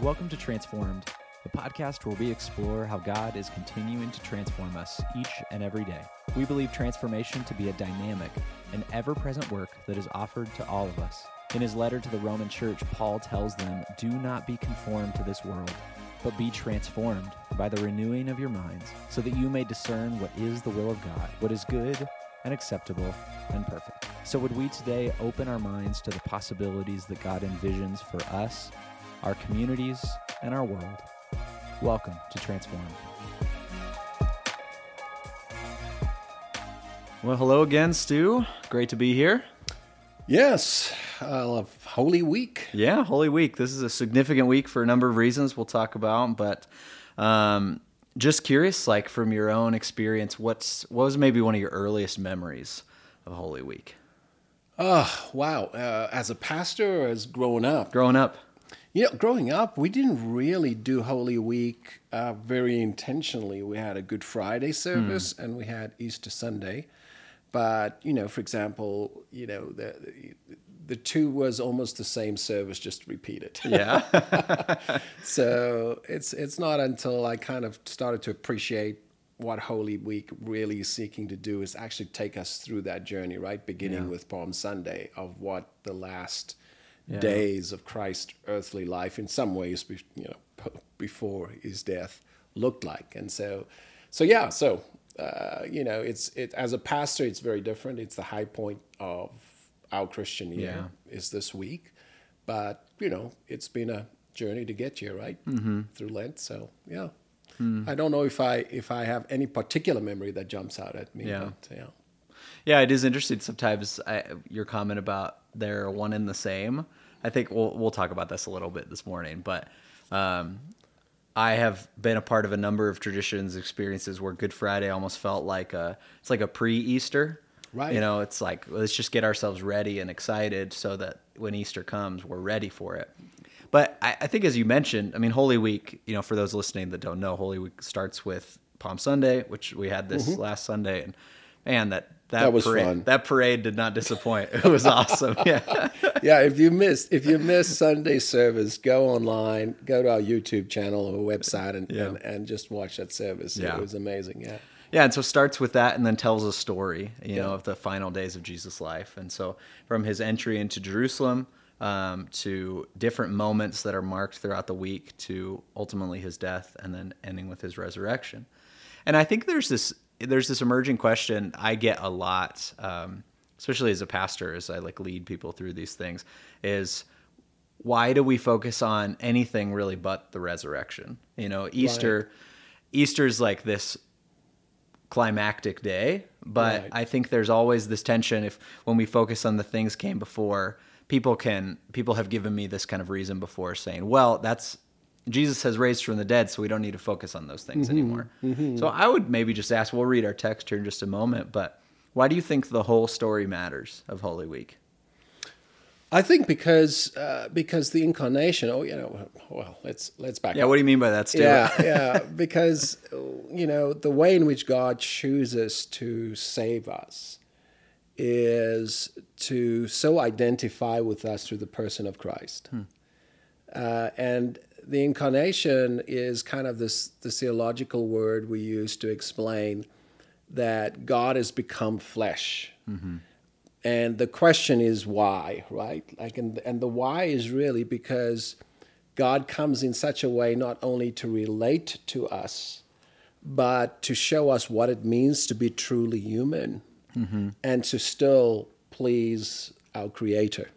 Welcome to Transformed, the podcast where we explore how God is continuing to transform us each and every day. We believe transformation to be a dynamic and ever present work that is offered to all of us. In his letter to the Roman church, Paul tells them, Do not be conformed to this world, but be transformed by the renewing of your minds, so that you may discern what is the will of God, what is good and acceptable and perfect. So, would we today open our minds to the possibilities that God envisions for us, our communities, and our world? Welcome to Transform. Well, hello again, Stu. Great to be here. Yes, I love Holy Week. Yeah, Holy Week. This is a significant week for a number of reasons we'll talk about, but um, just curious, like from your own experience, what's what was maybe one of your earliest memories of Holy Week? Oh, wow. Uh, as a pastor or as growing up? Growing up. You know, growing up, we didn't really do Holy Week uh, very intentionally. We had a Good Friday service and we had Easter Sunday. But, you know, for example, you know, the, the two was almost the same service, just repeated. Yeah. so it's it's not until I kind of started to appreciate what Holy Week really is seeking to do is actually take us through that journey, right? Beginning Yeah. with Palm Sunday of what the last Yeah. days of Christ's earthly life, in some ways, you know, before his death, looked like. And so, so yeah, so uh, you know, it's it as a pastor, it's very different. It's the high point of our Christian year is this week, but you know, it's been a journey to get here, right? Mm-hmm. Through Lent. So yeah, I don't know if I if I have any particular memory that jumps out at me. Yeah. But, yeah. Yeah, it is interesting. Sometimes I, your comment about they're one and the same. I think we'll we'll talk about this a little bit this morning, but um, I have been a part of a number of traditions, experiences where Good Friday almost felt like a it's like a pre-Easter. Right. You know, it's like let's just get ourselves ready and excited so that when Easter comes, we're ready for it. But I, I think, as you mentioned, I mean, Holy Week. You know, for those listening that don't know, Holy Week starts with Palm Sunday, which we had this last Sunday, and man, that that, Mm-hmm. That was parade, fun. That parade did not disappoint. It was awesome. Yeah, yeah, if you missed if you missed Sunday service, go online, go to our YouTube channel or website, and Yeah. and, and just watch that service. Yeah. It was amazing. Yeah. yeah. And so starts with that, and then tells a story, you know, of the final days of Jesus' life. And so from his entry into Jerusalem um, to different moments that are marked throughout the week to ultimately his death, and then ending with his resurrection. And I think there's this there's this emerging question I get a lot, um, especially as a pastor, as I like lead people through these things, is why do we focus on anything really but the resurrection? You know, Easter, Easter's like this climactic day, but Right. I think there's always this tension if when we focus on the things came before, people can people have given me this kind of reason before saying, well, that's Jesus has raised from the dead, so we don't need to focus on those things anymore. So I would maybe just ask, we'll read our text here in just a moment, but why do you think the whole story matters of Holy Week? I think because uh, because the incarnation. Oh, you know. Well, let's let's back. Yeah, up. what do you mean by that, Stu? yeah, yeah. Because you know the way in which God chooses to save us is to so identify with us through the person of Christ, uh, and the incarnation is kind of this the theological word we use to explain that God has become flesh. And the question is why, right? Like, and, and the why is really because God comes in such a way not only to relate to us, but to show us what it means to be truly human and to still please our Creator.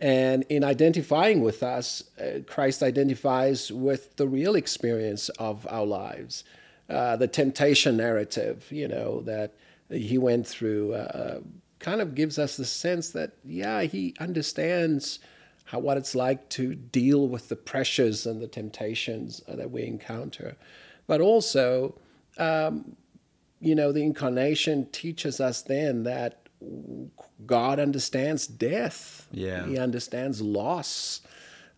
And in identifying with us, uh, Christ identifies with the real experience of our lives, uh, the temptation narrative, you know, that he went through, uh, kind of gives us the sense that, yeah, he understands how, what it's like to deal with the pressures and the temptations that we encounter. But also, um, you know, the incarnation teaches us then that God understands death. Yeah. He understands loss.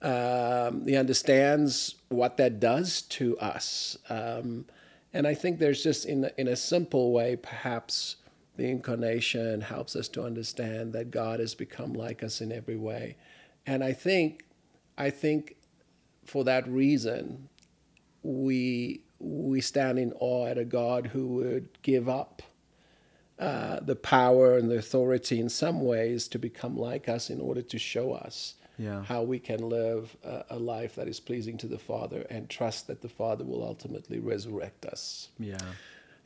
Um, he understands what that does to us. Um, and I think there's just, in, in a simple way, perhaps the incarnation helps us to understand that God has become like us in every way. And I think, I think, for that reason, we we stand in awe at a God who would give up uh, the power and the authority in some ways to become like us in order to show us Yeah. how we can live a, a life that is pleasing to the Father and trust that the Father will ultimately resurrect us. Yeah.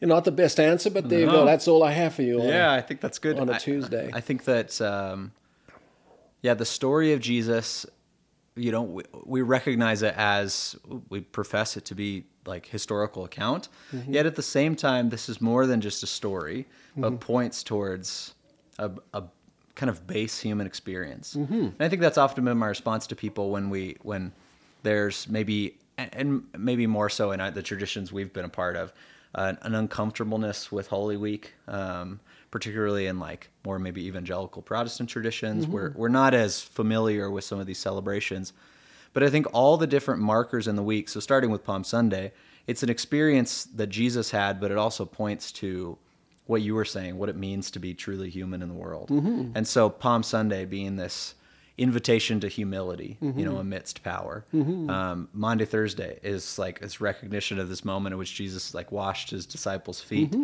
You're not the best answer, but there you go. That's all I have for you. Yeah, it. I think that's good on a I- Tuesday. I, think that, um, yeah, the story of Jesus, you know, we, we recognize it as we profess it to be like historical account. Mm-hmm. Yet at the same time, this is more than just a story, Mm-hmm. but points towards a, a kind of base human experience. Mm-hmm. And I think that's often been my response to people when we when there's maybe and maybe more so in the traditions we've been a part of uh, an uncomfortableness with Holy Week, um, particularly in like more maybe evangelical Protestant traditions. We're we're not as familiar with some of these celebrations, but I think all the different markers in the week. So starting with Palm Sunday, it's an experience that Jesus had, but it also points to what you were saying, what it means to be truly human in the world. And so Palm Sunday being this invitation to humility, you know, amidst power. Um, Maundy Thursday is like this recognition of this moment in which Jesus like washed his disciples' feet,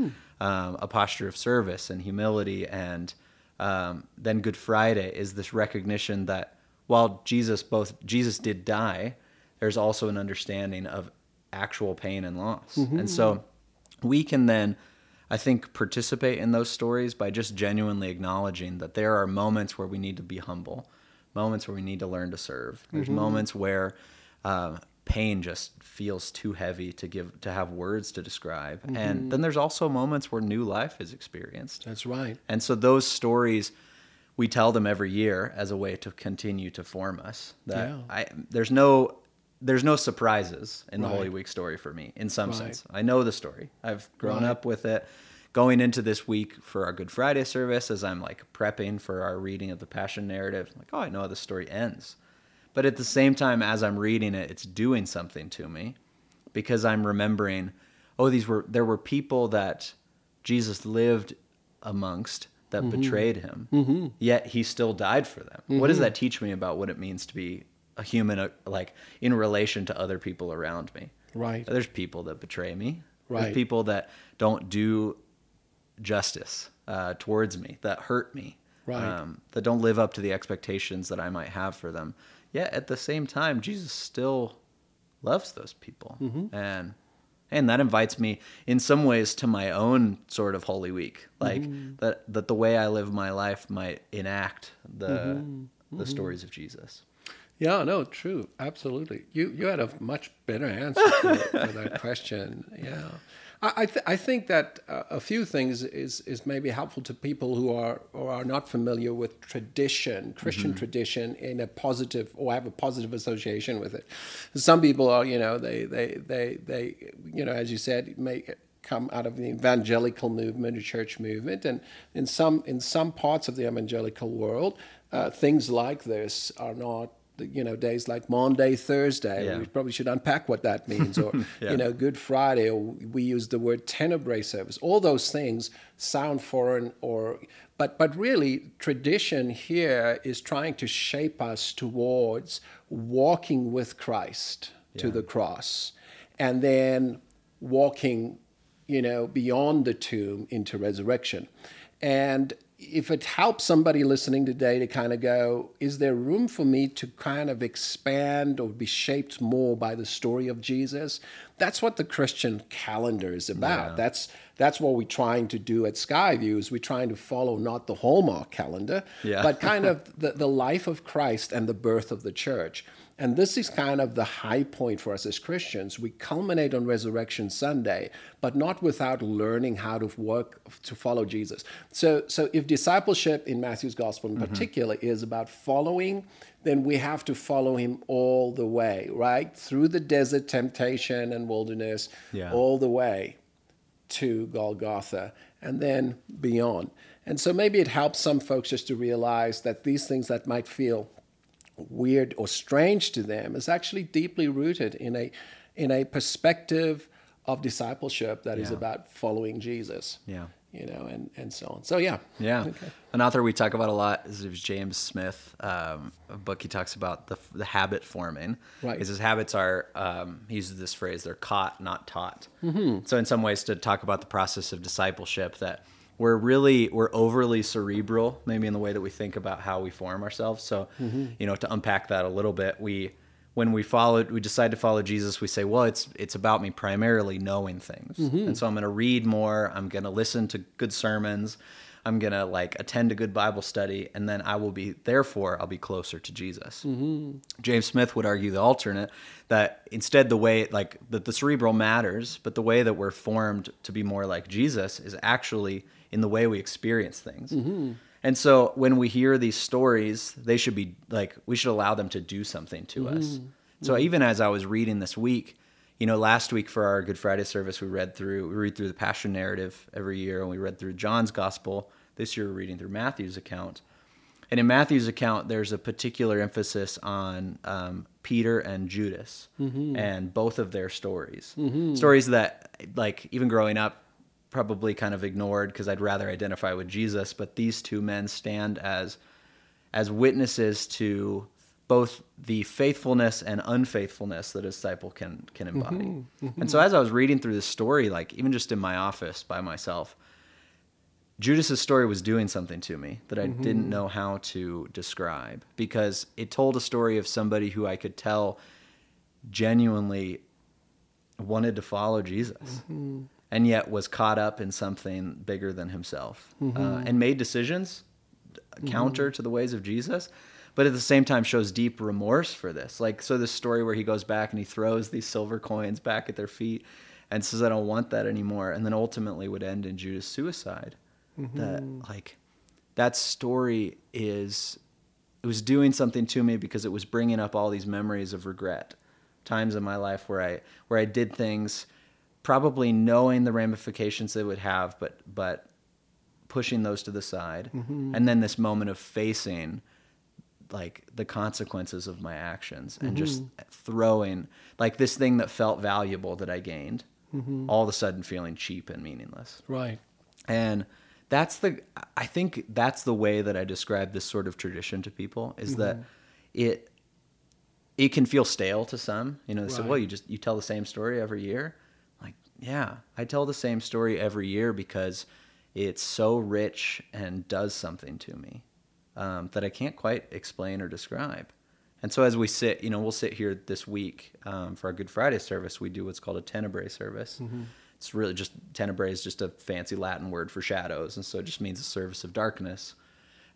um, a posture of service and humility. And um, then Good Friday is this recognition that while Jesus both Jesus did die, there's also an understanding of actual pain and loss. And so we can then I think participate in those stories by just genuinely acknowledging that there are moments where we need to be humble, moments where we need to learn to serve. There's moments where uh, pain just feels too heavy to give to have words to describe, and then there's also moments where new life is experienced. That's right. And so those stories, we tell them every year as a way to continue to form us. That Yeah. I there's no there's no surprises in the Holy Week story for me. In some Right. sense, I know the story. I've grown Right. up with it. Going into this week for our Good Friday service, as I'm like prepping for our reading of the Passion narrative, I'm like, oh, I know how the story ends. But at the same time, as I'm reading it, it's doing something to me because I'm remembering, oh, these were there were people that Jesus lived amongst that Mm-hmm. betrayed him, yet he still died for them. What Mm-hmm. does that teach me about what it means to be a human, uh, like in relation to other people around me? Right. There's people that betray me. Right. There's people that don't do justice uh, towards me, that hurt me, Right. um, that don't live up to the expectations that I might have for them. Yet at the same time, Jesus still loves those people, Mm-hmm. and and that invites me in some ways to my own sort of holy week, like Mm-hmm. that that the way I live my life might enact the Mm-hmm. the stories of Jesus. Yeah, no, true, absolutely. You you had a much better answer for, for that question. Yeah, I th- I think that uh, a few things is is maybe helpful to people who are or are not familiar with tradition, Christian tradition, in a positive or have a positive association with it. Some people are, you know, they they they they, you know, as you said, may come out of the evangelical movement, the church movement, and in some in some parts of the evangelical world, uh, things like this are not you know days like Maundy Thursday. Yeah. We probably should unpack what that means, or Yeah. you know Good Friday, or we use the word tenebrae service. All those things sound foreign, or but but really tradition here is trying to shape us towards walking with Christ to the cross, and then walking, you know, beyond the tomb into resurrection. And if it helps somebody listening today to kind of go, is there room for me to kind of expand or be shaped more by the story of Jesus? That's what the Christian calendar is about. Yeah. That's that's what we're trying to do at Skyview is we're trying to follow not the Hallmark calendar, Yeah. but kind of the, the life of Christ and the birth of the church. And this is kind of the high point for us as Christians. We culminate on Resurrection Sunday, but not without learning how to work to follow Jesus. So, so if discipleship in Matthew's gospel in mm-hmm. particular is about following, then we have to follow him all the way, right? Through the desert, temptation, and wilderness, Yeah. all the way to Golgotha and then beyond. And so maybe it helps some folks just to realize that these things that might feel weird or strange to them is actually deeply rooted in a in a perspective of discipleship that is Yeah. about following Jesus. Yeah. you know, and, and so on. So yeah. Yeah. Okay. An author we talk about a lot is James Smith. Um, a book he talks about the, the habit forming. Right. Because his habits are, um, he uses this phrase, they're caught, not taught. Mm-hmm. So in some ways to talk about the process of discipleship that we're really, we're overly cerebral, maybe in the way that we think about how we form ourselves. So, Mm-hmm. you know, to unpack that a little bit, we, when we followed, we decide to follow Jesus, we say, well, it's it's about me primarily knowing things, and so I'm going to read more. I'm going to listen to good sermons. I'm going to like attend a good Bible study, and then I will be. Therefore, I'll be closer to Jesus. Mm-hmm. James Smith would argue the alternate that instead the way like that the cerebral matters, but the way that we're formed to be more like Jesus is actually in the way we experience things. Mm-hmm. And so when we hear these stories, they should be like we should allow them to do something to us. Mm-hmm. So even as I was reading this week, you know, last week for our Good Friday service, we read through we read through the Passion narrative every year, and we read through John's Gospel. This year, we're reading through Matthew's account. And in Matthew's account, there's a particular emphasis on um, Peter and Judas mm-hmm. and both of their stories. Mm-hmm. Stories that, like, even growing up, probably kind of ignored because I'd rather identify with Jesus. But these two men stand as as witnesses to both the faithfulness and unfaithfulness that a disciple can can embody. Mm-hmm. And so as I was reading through this story, like even just in my office by myself, Judas's story was doing something to me that I didn't mm-hmm. know how to describe because it told a story of somebody who I could tell genuinely wanted to follow Jesus mm-hmm. and yet was caught up in something bigger than himself uh, mm-hmm. and made decisions counter to the ways of Jesus but at the same time shows deep remorse for this. Like so this story where he goes back and he throws these silver coins back at their feet and says I don't want that anymore and then ultimately would end in Judas suicide that mm-hmm. like that story is it was doing something to me because it was bringing up all these memories of regret times in my life where i where i did things probably knowing the ramifications they would have but but pushing those to the side. Mm-hmm. And then this moment of facing like the consequences of my actions and just mm-hmm. throwing like this thing that felt valuable that i gained all of a sudden feeling cheap and meaningless. Right. and that's the i think that's the way that i describe this sort of tradition to people is that it it can feel stale to some. You know they say well you just you tell the same story every year. Like yeah i tell the same story every year because it's so rich and does something to me um, that i can't quite explain or describe. And so as we sit you know we'll sit here this week um, for our good friday service we do what's called a tenebrae service it's really just tenebrae is just a fancy latin word for shadows and so it just means a service of darkness.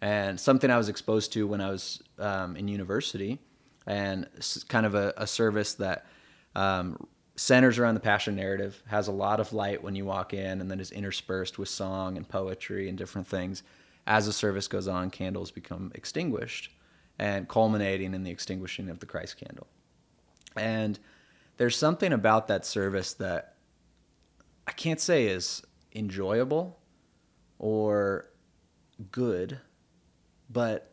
And something i was exposed to when i was um, in university and kind of a, a service that um, centers around the passion narrative has a lot of light when you walk in and then is interspersed with song and poetry and different things. As the service goes on candles become extinguished and culminating in the extinguishing of the christ candle. And there's something about that service that I can't say is enjoyable or good, but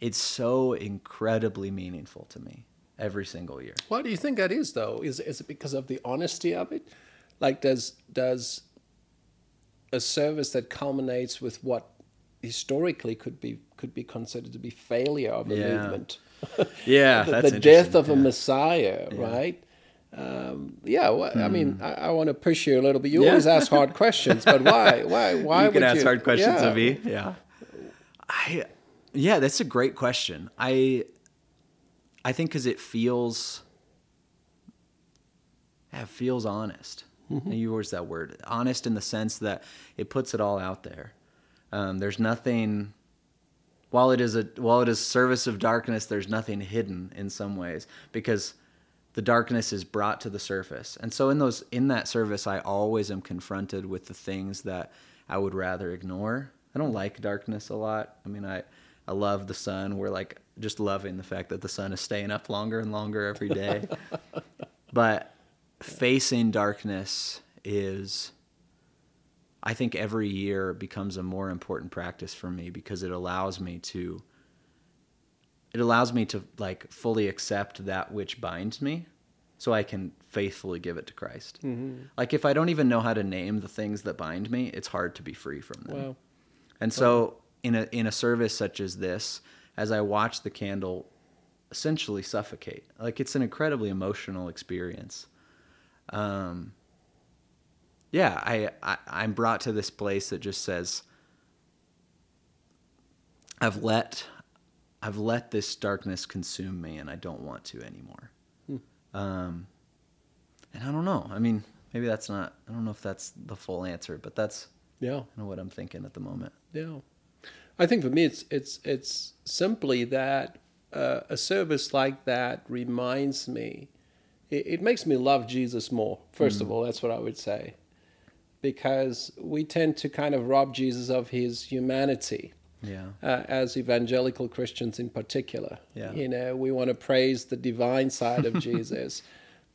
it's so incredibly meaningful to me every single year. Why do you think that is, though? Is is it because of the honesty of it? Like, does does a service that culminates with what historically could be could be considered to be failure of a Yeah. movement, Yeah, the, that's the death of a Yeah. Messiah, right? Um, yeah, well, I mean, I, I want to push you a little bit. You Hmm. Yeah. always ask hard questions, but why? Why? Why you can ask you? hard questions yeah. of me. Yeah. I yeah, that's a great question. I I think because it feels yeah, it feels honest. Mm-hmm. You use that word, honest in the sense that it puts it all out there. Um, there's nothing. While it is a while it is service of darkness, there's nothing hidden in some ways because the darkness is brought to the surface. And so in those in that service I always am confronted with the things that I would rather ignore. I don't like darkness a lot. I mean I I love the sun. We're like just loving the fact that the sun is staying up longer and longer every day. but facing darkness is I think every year becomes a more important practice for me because it allows me to it allows me to like fully accept that which binds me so I can faithfully give it to Christ. Mm-hmm. Like if I don't even know how to name the things that bind me, it's hard to be free from them. Wow. And so in a in a service such as this, as I watch the candle essentially suffocate, like it's an incredibly emotional experience. Um yeah, I, I I'm brought to this place that just says I've let I've let this darkness consume me and I don't want to anymore. Um and I don't know. I mean, maybe that's not I don't know if that's the full answer, but that's Yeah. kind of what I'm thinking at the moment. Yeah, I think for me, it's it's it's simply that uh, a service like that reminds me. It, it makes me love Jesus more. First of all, that's what I would say, because we tend to kind of rob Jesus of his humanity. Yeah. Uh, as evangelical Christians in particular, Yeah. you know, we want to praise the divine side of Jesus,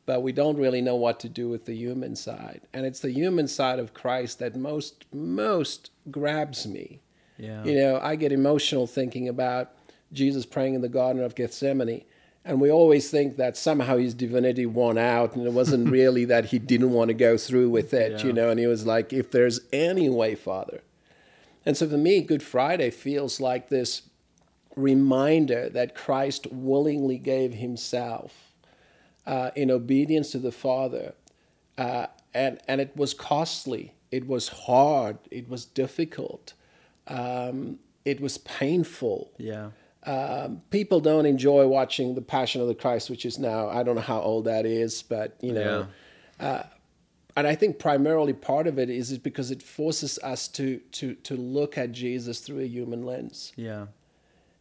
but we don't really know what to do with the human side. And it's the human side of Christ that most most grabs me. Yeah. You know, I get emotional thinking about Jesus praying in the Garden of Gethsemane. And we always think that somehow his divinity won out, and it wasn't really that he didn't want to go through with it, Yeah. you know. And he was like, if there's any way, Father. And so for me, Good Friday feels like this reminder that Christ willingly gave himself uh, in obedience to the Father. Uh, and, and it was costly, it was hard, it was difficult, um, it was painful. Yeah. Um, people don't enjoy watching the Passion of the Christ, which is now I don't know how old that is, but you know, uh, and I think primarily part of it is is because it forces us to to to look at Jesus through a human lens. Yeah.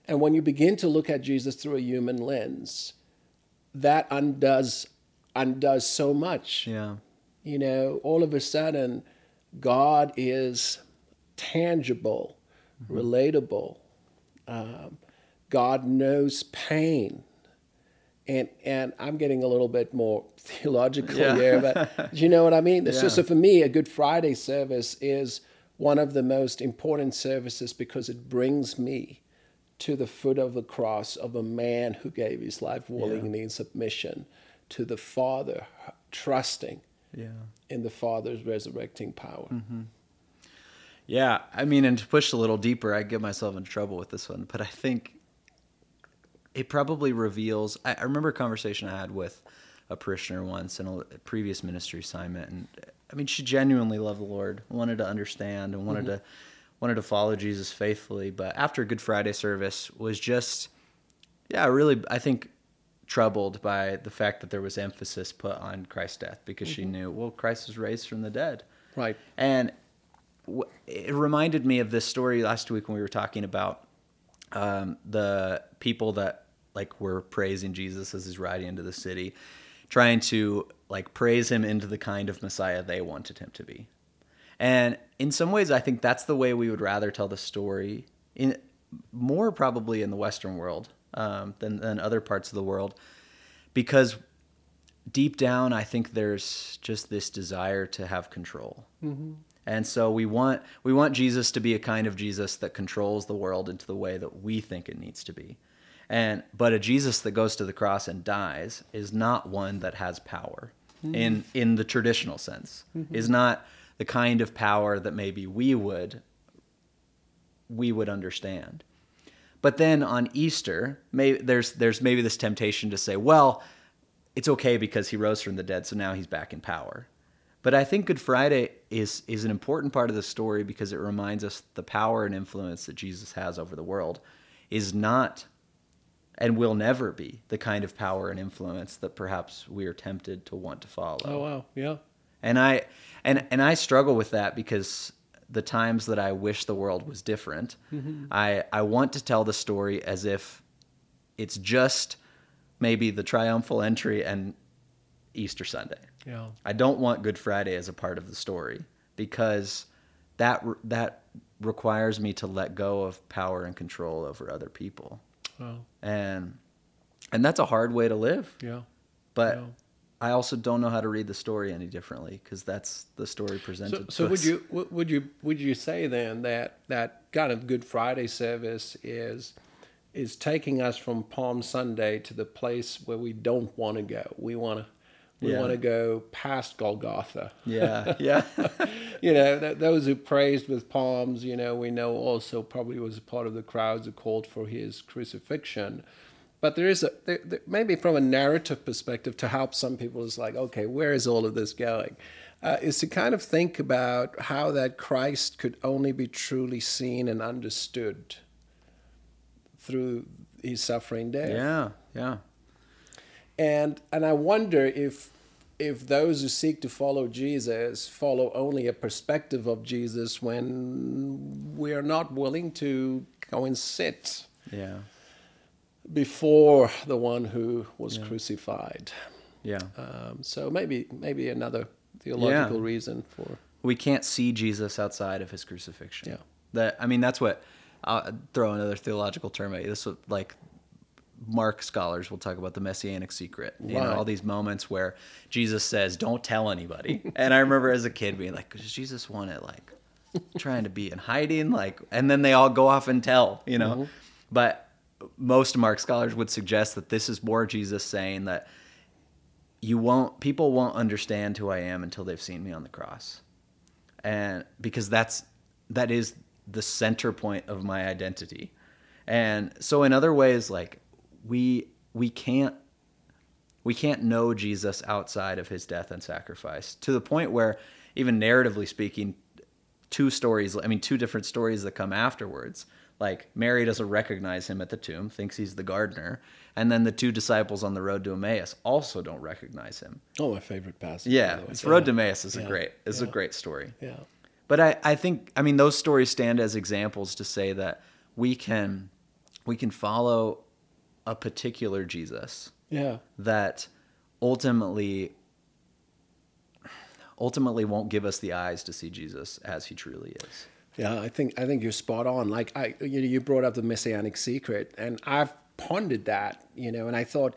And when you begin to look at Jesus through a human lens, that undoes undoes so much. Yeah. You know, all of a sudden, God is tangible, relatable. Um, God knows pain. And, and I'm getting a little bit more theological Yeah. here, but do you know what I mean? So, Yeah. so for me, a Good Friday service is one of the most important services because it brings me to the foot of the cross of a man who gave his life willingly in submission to the Father, trusting Yeah. in the Father's resurrecting power. Mm-hmm. Yeah. I mean, and to push a little deeper, I get myself into trouble with this one, but I think it probably reveals. I, I remember a conversation I had with a parishioner once in a previous ministry assignment, and uh, I mean, she genuinely loved the Lord, wanted to understand, and wanted mm-hmm. to wanted to follow Jesus faithfully. But after a Good Friday service, was just yeah, really, I think troubled by the fact that there was emphasis put on Christ's death because she mm-hmm. knew, well, Christ was raised from the dead. Right. And w- it reminded me of this story last week when we were talking about um, the people that like we're praising Jesus as he's riding into the city, trying to like praise him into the kind of Messiah they wanted him to be. And in some ways, I think that's the way we would rather tell the story. In more probably in the Western world um, than than other parts of the world, because deep down, I think there's just this desire to have control. And so we want we want Jesus to be a kind of Jesus that controls the world into the way that we think it needs to be. And but a Jesus that goes to the cross and dies is not one that has power mm-hmm. in in the traditional sense. Mm-hmm. Is not the kind of power that maybe we would we would understand. But then on Easter, may, there's there's maybe this temptation to say, well, it's okay because he rose from the dead, so now he's back in power. But I think Good Friday is is an important part of the story because it reminds us the power and influence that Jesus has over the world is not and will never be the kind of power and influence that perhaps we are tempted to want to follow. Oh wow, yeah. and i and and i struggle with that because the times that i wish the world was different mm-hmm. i i want to tell the story as if it's just maybe the triumphal entry and easter sunday. Yeah. i don't want good friday as a part of the story because that that requires me to let go of power and control over other people Wow. and and that's a hard way to live Yeah. but Yeah. I also don't know how to read the story any differently because that's the story presented. so to would us. you would would you would you say then that that kind of Good Friday service is is taking us from Palm Sunday to the place where we don't want to go. We want to We Yeah. want to go past Golgotha. Yeah. Yeah. you know, th- those who praised with palms, you know, we know also probably was a part of the crowds who called for his crucifixion. But there is a, there, there, maybe from a narrative perspective, to help some people, is like, okay, where is all of this going? Uh, is to kind of think about how that Christ could only be truly seen and understood through his suffering death yeah. Yeah. And and I wonder if if those who seek to follow Jesus follow only a perspective of Jesus when we are not willing to go and sit Yeah. before the one who was crucified. Yeah. Um, so maybe maybe another theological Yeah. reason for we can't see Jesus outside of his crucifixion. Yeah. That I mean, that's what I'll throw another theological term at you. This is like Mark scholars will talk about the messianic secret. You know, all these moments where Jesus says, "Don't tell anybody." and I remember as a kid being like, "Does Jesus want it like trying to be in hiding?" Like, and then they all go off and tell. You know, mm-hmm. but most Mark scholars would suggest that this is more Jesus saying that you won't people won't understand who I am until they've seen me on the cross. And because that's that is the center point of my identity. And so in other ways like we we can't we can't know Jesus outside of his death and sacrifice to the point where even narratively speaking two stories I mean two different stories that come afterwards. Like Mary doesn't recognize him at the tomb thinks he's the gardener and then the two disciples on the road to Emmaus also don't recognize him. Oh my favorite passage. yeah it's road to Emmaus is a great is a great story. Yeah. but I, I think I mean those stories stand as examples to say that we can we can follow a particular Jesus Yeah. that ultimately ultimately won't give us the eyes to see Jesus as he truly is. Yeah, I think I think you're spot on. Like I, you, know, you brought up the messianic secret, and I've pondered that, you know, and I thought,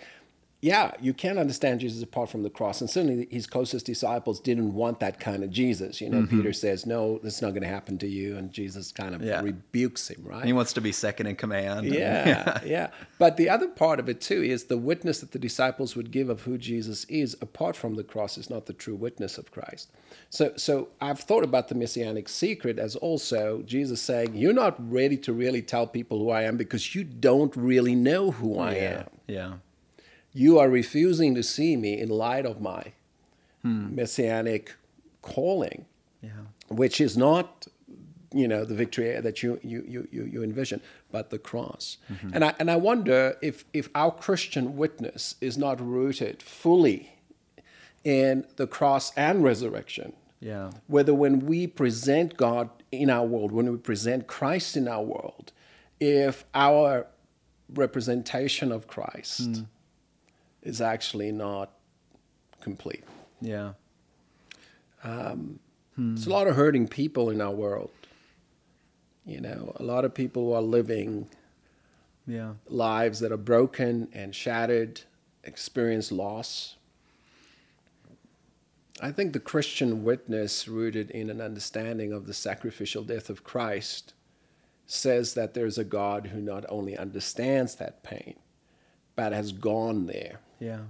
yeah, you can't understand Jesus apart from the cross, and certainly his closest disciples didn't want that kind of Jesus. You know, mm-hmm. Peter says, "No, that's not going to happen to you," and Jesus kind of Yeah. rebukes him, right? He wants to be second in command. Yeah, yeah. But the other part of it too is the witness that the disciples would give of who Jesus is, apart from the cross, is not the true witness of Christ. So, so I've thought about the messianic secret as also Jesus saying, "You're not ready to really tell people who I am because you don't really know who I yeah. am. Yeah. You are refusing to see me in light of my messianic calling." Yeah. which is not you know the victory that you you you you, envision but the cross mm-hmm. and i and i wonder if if our christian witness is not rooted fully in the cross and resurrection Yeah. whether when we present god in our world when we present christ in our world if our representation of christ hmm. Is actually not complete Yeah. Um, hmm. There's a lot of hurting people in our world. You know, a lot of people who are living Yeah. lives that are broken and shattered, experience loss. I think the Christian witness, rooted in an understanding of the sacrificial death of Christ, says that there's a God who not only understands that pain, but has gone there Yeah.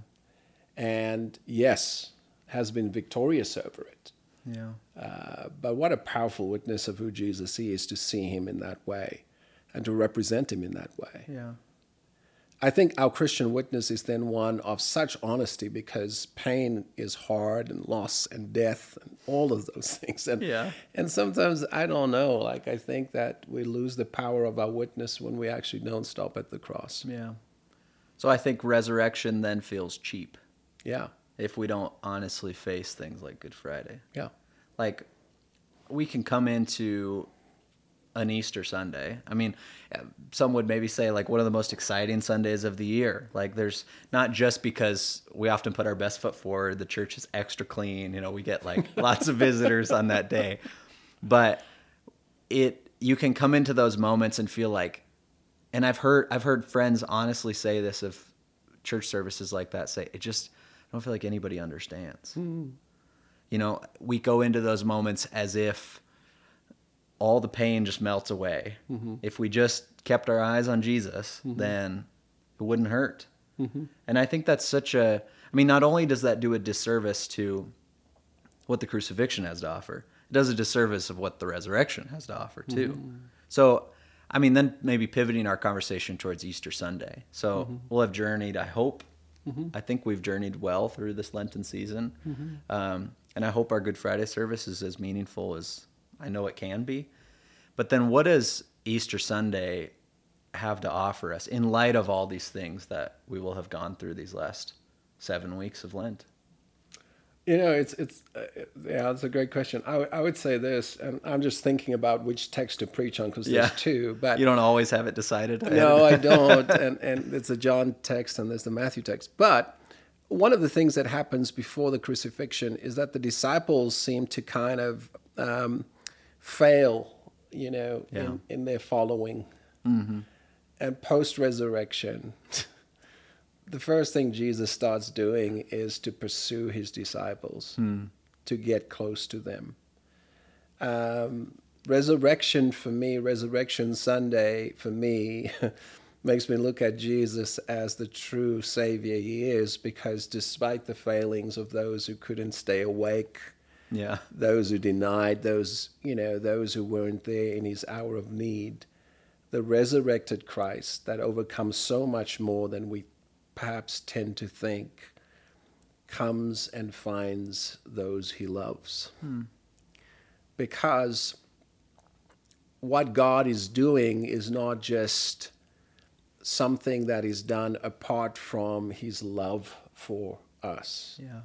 and, yes, has been victorious over it. Yeah. Uh, but what a powerful witness of who Jesus is to see him in that way and to represent him in that way. Yeah. I think our Christian witness is then one of such honesty because pain is hard and loss and death and all of those things. And, Yeah. and sometimes I don't know, like I think that we lose the power of our witness when we actually don't stop at the cross. Yeah. So I think resurrection then feels cheap Yeah. if we don't honestly face things like Good Friday. Yeah. like we can come into an Easter Sunday. I mean, some would maybe say like one of the most exciting Sundays of the year. Like there's not just because we often put our best foot forward, the church is extra clean, you know, we get like lots of visitors on that day. But it you can come into those moments and feel like and I've heard I've heard friends honestly say this of church services like that say it just I don't feel like anybody understands mm-hmm. you know, we go into those moments as if all the pain just melts away. Mm-hmm. If we just kept our eyes on Jesus, mm-hmm. then it wouldn't hurt. And I think that's such a, I mean, not only does that do a disservice to what the crucifixion has to offer, it does a disservice of what the resurrection has to offer too. So, I mean, then maybe pivoting our conversation towards Easter Sunday. So mm-hmm. we'll have journeyed, I hope. Mm-hmm. I think we've journeyed well through this Lenten season. Mm-hmm. Um, and I hope our Good Friday service is as meaningful as I know it can be. But then what does Easter Sunday have to offer us in light of all these things that we will have gone through these last seven weeks of Lent? You know, it's it's uh, yeah, that's a great question. I, w- I would say this, and I'm just thinking about which text to preach on because Yeah. there's two. But You don't always have it decided. no, I don't. And and it's a John text and there's the Matthew text. But one of the things that happens before the crucifixion is that the disciples seem to kind of um, fail, you know, Yeah. in, in their following. And post resurrection, the first thing Jesus starts doing is to pursue his disciples, to get close to them. Um, resurrection for me, Resurrection Sunday for me, makes me look at Jesus as the true Savior he is because despite the failings of those who couldn't stay awake, Yeah. those who denied, those, you know, those who weren't there in his hour of need, the resurrected Christ that overcomes so much more than we perhaps tend to think comes and finds those he loves. Hmm. Because what God is doing is not just something that is done apart from his love for us Yeah.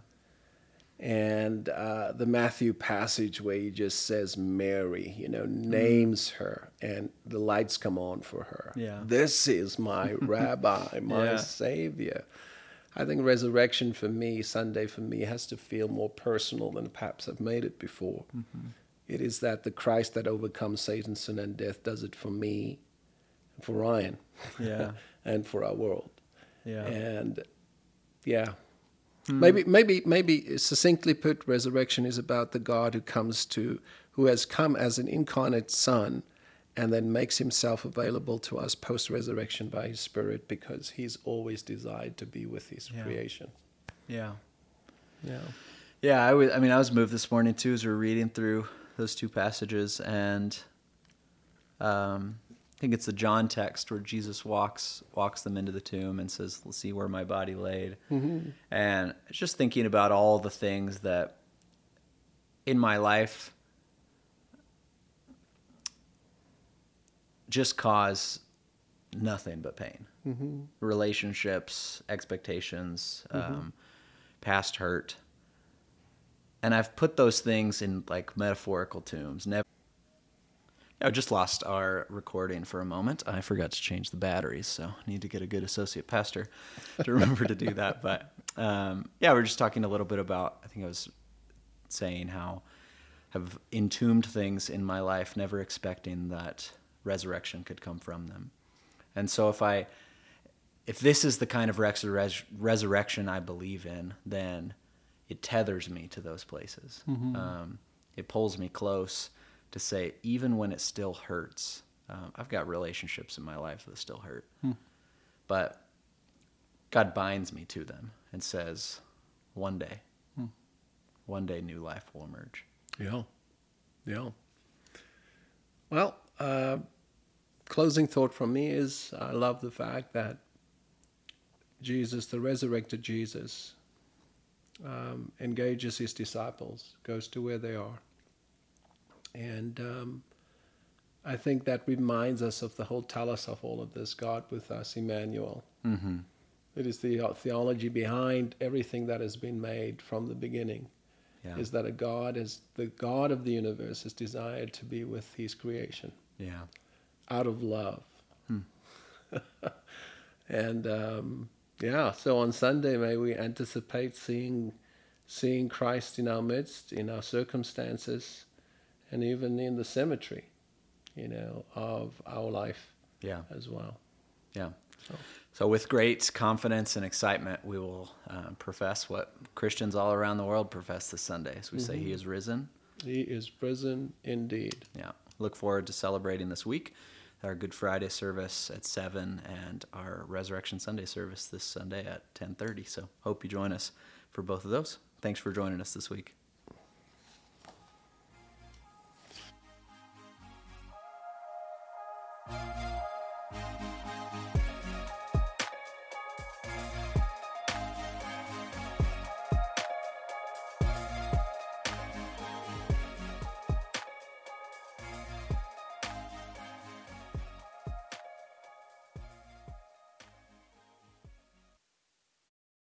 And uh, the Matthew passage where he just says Mary, you know, names her, and the lights come on for her. Yeah. This is my rabbi, my Yeah. savior. I think resurrection for me, Sunday for me, has to feel more personal than perhaps I've made it before. It is that the Christ that overcomes Satan, sin, and death does it for me, for Ryan, Yeah. and for our world. Yeah. And yeah. Maybe maybe maybe succinctly put, resurrection is about the God who comes to who has come as an incarnate son and then makes himself available to us post resurrection by his spirit because he's always desired to be with his Yeah. creation. Yeah. Yeah. Yeah, I was. I mean, I was moved this morning too as we are reading through those two passages, and um, think it's the John text where Jesus walks walks them into the tomb and says, "Let's see where my body laid." Mm-hmm. And just thinking about all the things that in my life just cause nothing but pain. Mm-hmm. Relationships, expectations, mm-hmm. um, past hurt and I've put those things in like metaphorical tombs. Never. I just lost our recording for a moment. I forgot to change the batteries, so I need to get a good associate pastor to remember to do that. But um, yeah, we're just talking a little bit about. I think I was saying how have entombed things in my life, never expecting that resurrection could come from them. And so if I if this is the kind of resur- resurrection I believe in, then it tethers me to those places. Um, it pulls me close to say, even when it still hurts, um, I've got relationships in my life that still hurt, but God binds me to them and says, one day, one day, new life will emerge. Yeah. Yeah. Well, uh, closing thought from me is I love the fact that Jesus, the resurrected Jesus, um, engages his disciples, goes to where they are. And um, I think that reminds us of the whole telos of all of this God with us, Emmanuel. Mm-hmm. It is the theology behind everything that has been made from the beginning Yeah. is that a God is the God of the universe is desired to be with his creation yeah. out of love. and um, yeah, so on Sunday may we anticipate seeing seeing Christ in our midst, in our circumstances, and even in the symmetry, you know, of our life Yeah. as well. Yeah. So. So, with great confidence and excitement, we will uh, profess what Christians all around the world profess this Sunday as we say He is risen. He is risen indeed. Yeah. Look forward to celebrating this week our Good Friday service at seven and our Resurrection Sunday service this Sunday at ten thirty. So hope you join us for both of those. Thanks for joining us this week.